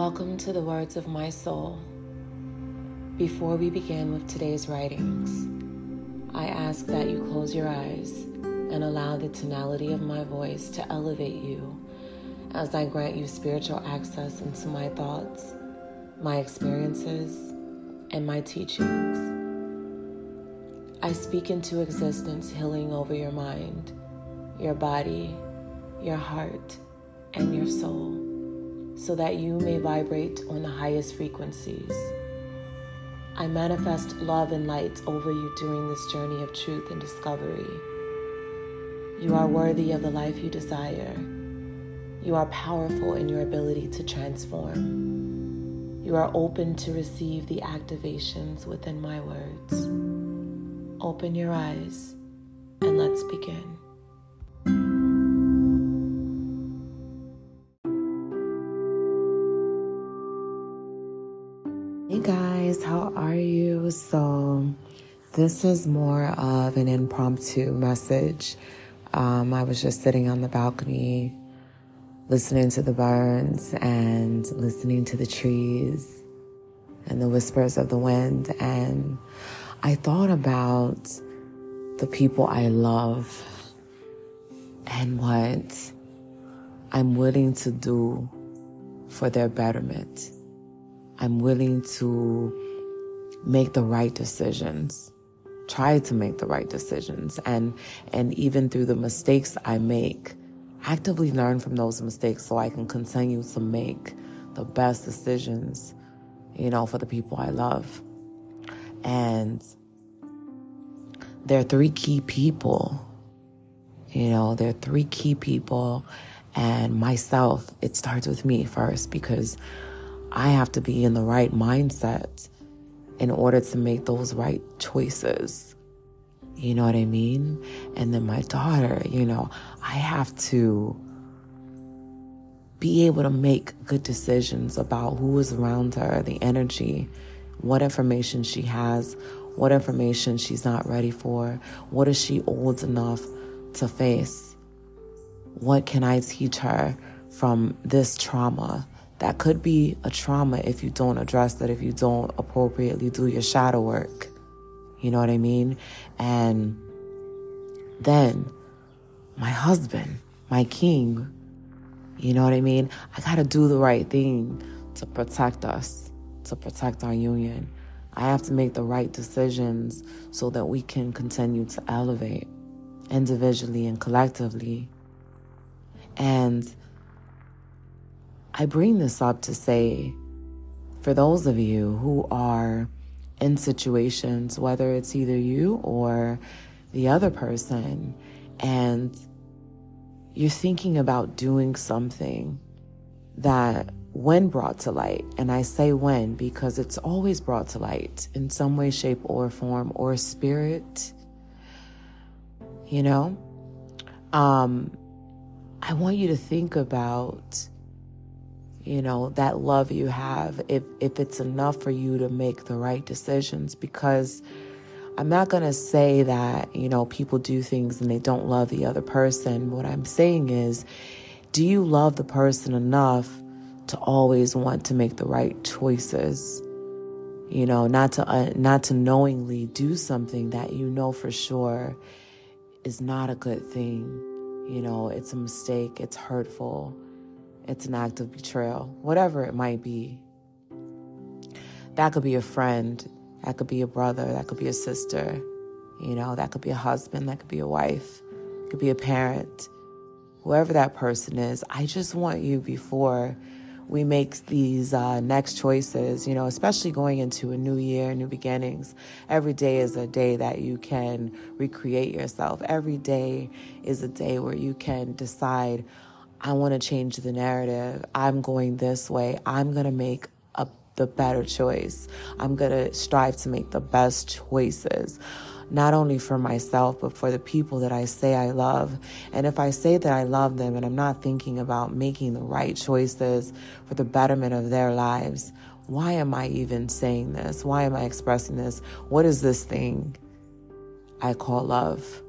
Welcome to the words of my soul. Before we begin with today's writings, I ask that you close your eyes and allow the tonality of my voice to elevate you as I grant you spiritual access into my thoughts, my experiences, and my teachings. I speak into existence healing over your mind, your body, your heart, and your soul so that you may vibrate on the highest frequencies. I manifest love and light over you during this journey of truth and discovery. You are worthy of the life you desire. You are powerful in your ability to transform. You are open to receive the activations within my words. Open your eyes and let's begin. Are you? So, this is more of an impromptu message. Um, I was just sitting on the balcony, listening to the birds and listening to the trees and the whispers of the wind. And I thought about the people I love and what I'm willing to do for their betterment. I'm willing to make the right decisions. Try to make the right decisions. And and even through the mistakes I make actively learn from those mistakes so I can continue to make the best decisions you know for the people I love. And there are three key people you know there are three key people. And myself it starts with me first because I have to be in the right mindset in order to make those right choices. You know what I mean? And then my daughter, you know, I have to be able to make good decisions about who is around her, the energy, what information she has, what information she's not ready for, what is she old enough to face? What can I teach her from this trauma? That could be a trauma if you don't address that, if you don't appropriately do your shadow work. You know what I mean? And then my husband, my king, you know what I mean? I got to do the right thing to protect us, to protect our union. I have to make the right decisions so that we can continue to elevate individually and collectively. And I bring this up to say, for those of you who are in situations, whether it's either you or the other person, and you're thinking about doing something that, when brought to light, and I say when because it's always brought to light in some way, shape, or form, or spirit, you know, um, I want you to think about you know that love you have if if it's enough for you to make the right decisions because I'm not going to say that you know people do things and they don't love the other person. What I'm saying is do you love the person enough to always want to make the right choices? You know not to uh, not to knowingly do something that you know for sure is not a good thing. You know it's a mistake it's hurtful it's an act of betrayal, whatever it might be. That could be a friend, that could be a brother, that could be a sister, you know, that could be a husband, that could be a wife, could be a parent, whoever that person is. I just want you before we make these uh, next choices, you know, especially going into a new year, new beginnings. Every day is a day that you can recreate yourself. Every day is a day where you can decide I want to change the narrative. I'm going this way. I'm going to make a, the better choice. I'm going to strive to make the best choices, not only for myself, but for the people that I say I love. And if I say that I love them and I'm not thinking about making the right choices for the betterment of their lives, why am I even saying this? Why am I expressing this? What is this thing I call love?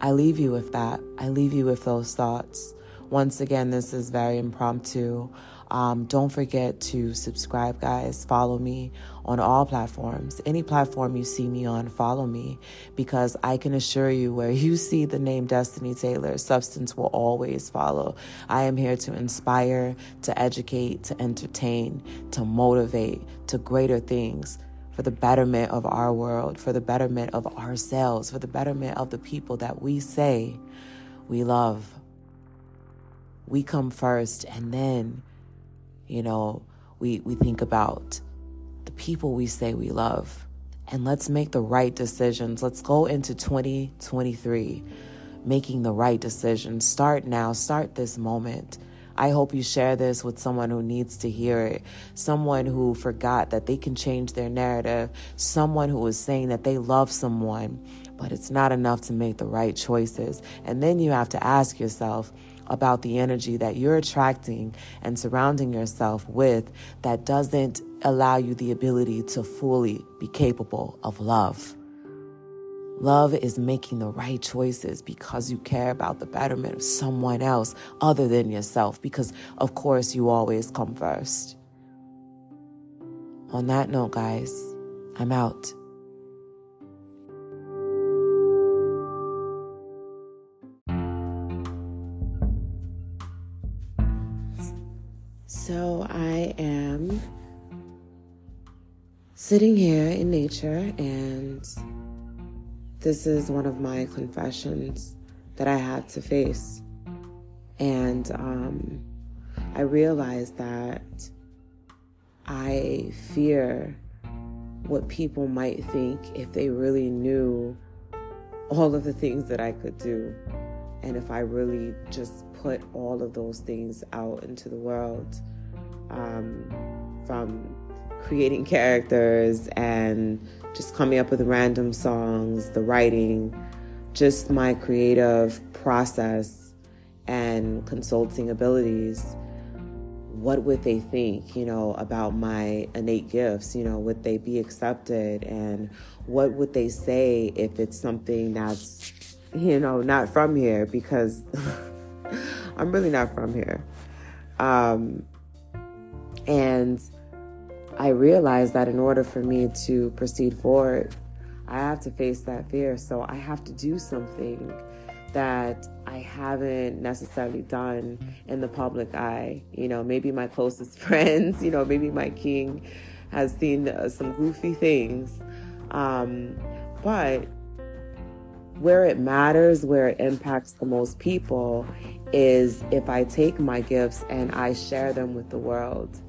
I leave you with that. I leave you with those thoughts. Once again, this is very impromptu. Um, don't forget to subscribe, guys. Follow me on all platforms. Any platform you see me on, follow me because I can assure you where you see the name Destiny Taylor, substance will always follow. I am here to inspire, to educate, to entertain, to motivate to greater things for the betterment of our world, for the betterment of ourselves, for the betterment of the people that we say we love. We come first and then you know, we, we think about the people we say we love. And let's make the right decisions. Let's go into 2023 making the right decisions. Start now, start this moment. I hope you share this with someone who needs to hear it, someone who forgot that they can change their narrative, someone who is saying that they love someone, but it's not enough to make the right choices. And then you have to ask yourself, about the energy that you're attracting and surrounding yourself with that doesn't allow you the ability to fully be capable of love. Love is making the right choices because you care about the betterment of someone else other than yourself, because of course you always come first. On that note, guys, I'm out. So I am sitting here in nature, and this is one of my confessions that I had to face. And um, I realized that I fear what people might think if they really knew all of the things that I could do. And if I really just put all of those things out into the world um, from creating characters and just coming up with random songs, the writing, just my creative process and consulting abilities. What would they think, you know, about my innate gifts? You know, would they be accepted? And what would they say if it's something that's, you know, not from here? Because I'm really not from here. Um, and I realized that in order for me to proceed forward, I have to face that fear. So I have to do something that I haven't necessarily done in the public eye. You know, maybe my closest friends, you know, maybe my king has seen uh, some goofy things. Um, but where it matters, where it impacts the most people, is if I take my gifts and I share them with the world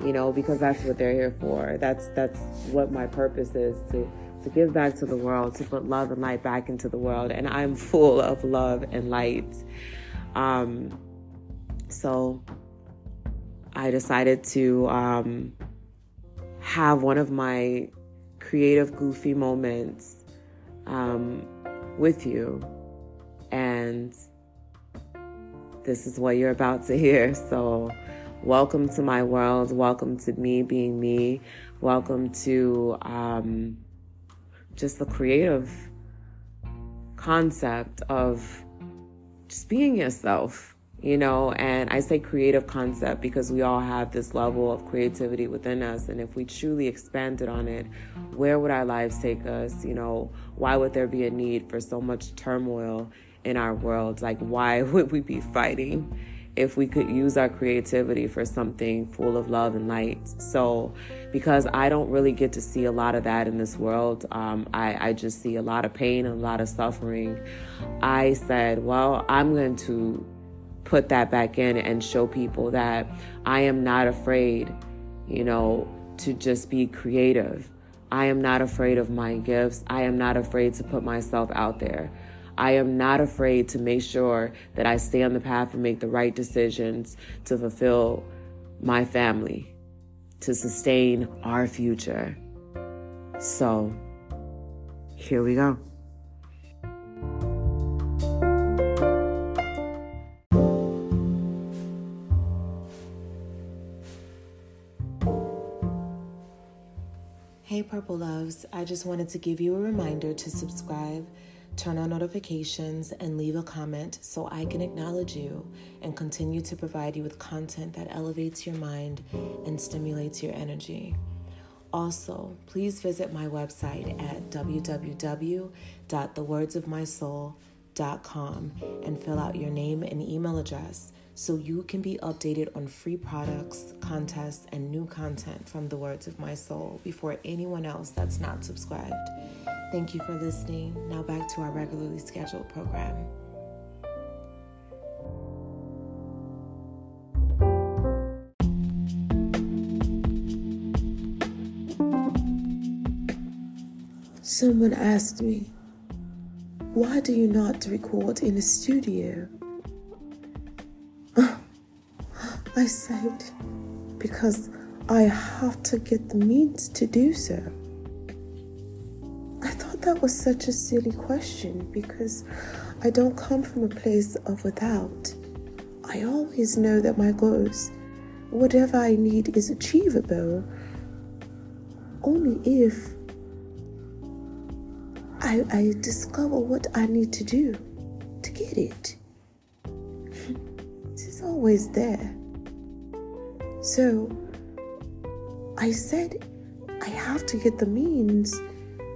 you know, because that's what they're here for. That's that's what my purpose is to to give back to the world, to put love and light back into the world, and I'm full of love and light. Um, so I decided to um, have one of my creative, goofy moments um, with you, and this is what you're about to hear. So. Welcome to my world. Welcome to me being me. Welcome to um, just the creative concept of just being yourself, you know. And I say creative concept because we all have this level of creativity within us. And if we truly expanded on it, where would our lives take us? You know, why would there be a need for so much turmoil in our world? Like, why would we be fighting? If we could use our creativity for something full of love and light. So, because I don't really get to see a lot of that in this world, um, I, I just see a lot of pain and a lot of suffering. I said, well, I'm going to put that back in and show people that I am not afraid, you know, to just be creative. I am not afraid of my gifts. I am not afraid to put myself out there. I am not afraid to make sure that I stay on the path and make the right decisions to fulfill my family, to sustain our future. So, here we go. Hey, Purple Loves. I just wanted to give you a reminder to subscribe turn on notifications, and leave a comment so I can acknowledge you and continue to provide you with content that elevates your mind and stimulates your energy. Also, please visit my website at www.thewordsofmysoul.com and fill out your name and email address so you can be updated on free products, contests, and new content from the Words of My Soul before anyone else that's not subscribed. Thank you for listening. Now back to our regularly scheduled program. Someone asked me, Why do you not record in a studio? I said, Because I have to get the means to do so was such a silly question because I don't come from a place of without. I always know that my goals, whatever I need, is achievable only if I, I discover what I need to do to get it. it is always there. So I said I have to get the means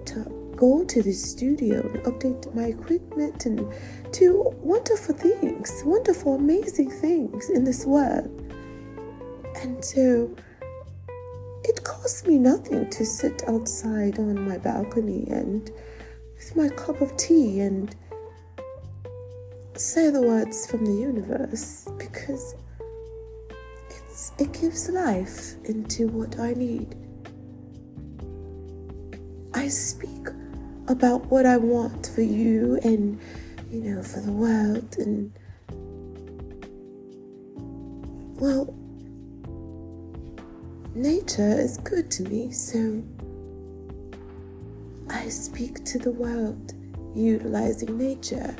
to go to the studio and update my equipment and do wonderful things, wonderful, amazing things in this world. And so it costs me nothing to sit outside on my balcony and with my cup of tea and say the words from the universe because it's it gives life into what I need. I speak about what I want for you and, you know, for the world. And, well, nature is good to me, so I speak to the world utilizing nature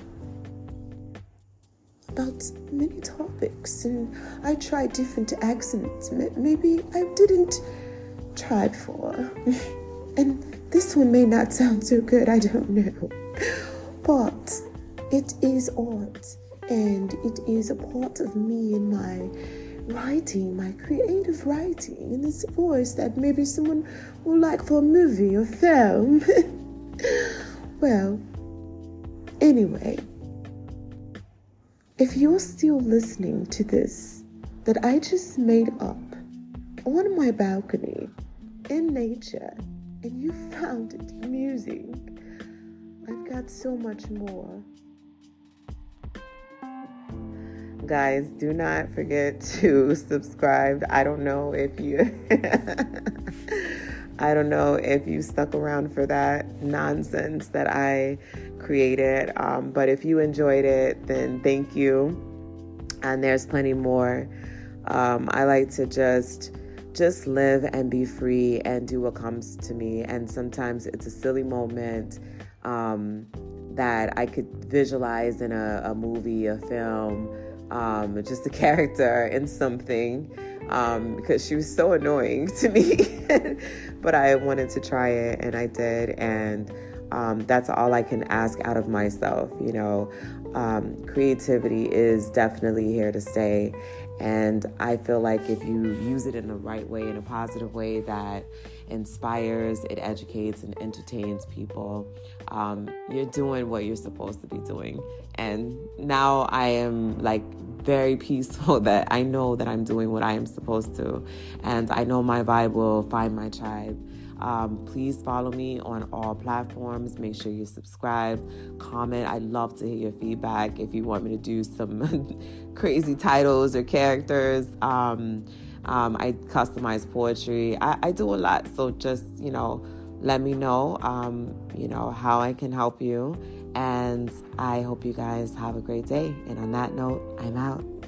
about many topics and I try different accents. Maybe I didn't try before. and this one may not sound so good, I don't know. But it is art and it is a part of me in my writing, my creative writing, in this voice that maybe someone will like for a movie or film. well, anyway, if you're still listening to this that I just made up on my balcony in nature, and you found it amusing. I've got so much more. Guys, do not forget to subscribe. I don't know if you I don't know if you stuck around for that nonsense that I created. Um, but if you enjoyed it, then thank you. And there's plenty more. Um, I like to just just live and be free and do what comes to me. And sometimes it's a silly moment um, that I could visualize in a, a movie, a film, um, just a character in something. Um, because she was so annoying to me. but I wanted to try it and I did. And um, that's all I can ask out of myself. You know, um, creativity is definitely here to stay. And I feel like if you use it in the right way, in a positive way that inspires, it educates, and entertains people, um, you're doing what you're supposed to be doing. And now I am like very peaceful that I know that I'm doing what I am supposed to. And I know my vibe will find my tribe. Um, please follow me on all platforms. Make sure you subscribe, comment. I'd love to hear your feedback if you want me to do some crazy titles or characters. Um, um, I customize poetry. I, I, do a lot. So just, you know, let me know, um, you know, how I can help you. And I hope you guys have a great day. And on that note, I'm out.